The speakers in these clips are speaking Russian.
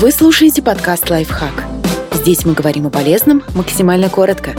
Вы слушаете подкаст «Лайфхак». Здесь мы говорим о полезном максимально коротко.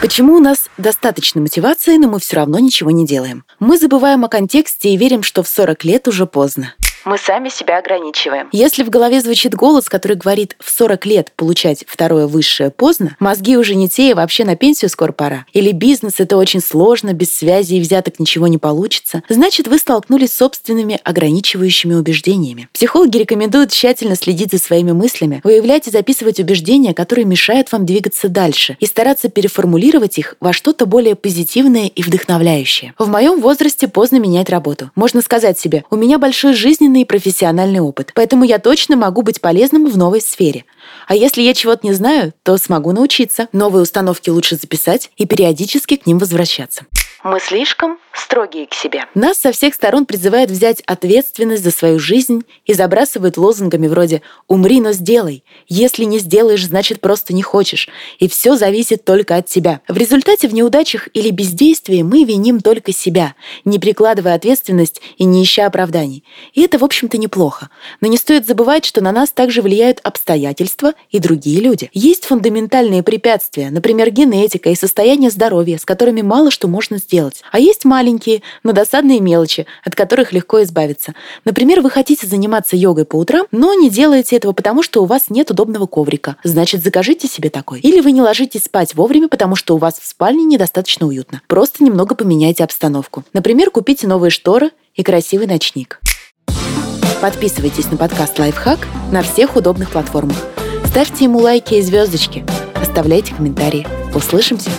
Почему у нас достаточно мотивации, но мы все равно ничего не делаем? Мы забываем о контексте и верим, что в 40 лет уже поздно мы сами себя ограничиваем. Если в голове звучит голос, который говорит в 40 лет получать второе высшее поздно, мозги уже не те и вообще на пенсию скоро пора. Или бизнес это очень сложно, без связи и взяток ничего не получится, значит вы столкнулись с собственными ограничивающими убеждениями. Психологи рекомендуют тщательно следить за своими мыслями, выявлять и записывать убеждения, которые мешают вам двигаться дальше, и стараться переформулировать их во что-то более позитивное и вдохновляющее. В моем возрасте поздно менять работу. Можно сказать себе, у меня большой жизненный жизненный и профессиональный опыт, поэтому я точно могу быть полезным в новой сфере. А если я чего-то не знаю, то смогу научиться. Новые установки лучше записать и периодически к ним возвращаться. Мы слишком строгие к себе. Нас со всех сторон призывают взять ответственность за свою жизнь и забрасывают лозунгами вроде «умри, но сделай», «если не сделаешь, значит просто не хочешь», и все зависит только от тебя. В результате в неудачах или бездействии мы виним только себя, не прикладывая ответственность и не ища оправданий. И это, в общем-то, неплохо. Но не стоит забывать, что на нас также влияют обстоятельства и другие люди. Есть фундаментальные препятствия, например, генетика и состояние здоровья, с которыми мало что можно сделать. А есть маленькие, но досадные мелочи, от которых легко избавиться. Например, вы хотите заниматься йогой по утрам, но не делаете этого, потому что у вас нет удобного коврика. Значит, закажите себе такой. Или вы не ложитесь спать вовремя, потому что у вас в спальне недостаточно уютно. Просто немного поменяйте обстановку. Например, купите новые шторы и красивый ночник. Подписывайтесь на подкаст «Лайфхак» на всех удобных платформах. Ставьте ему лайки и звездочки. Оставляйте комментарии. Услышимся!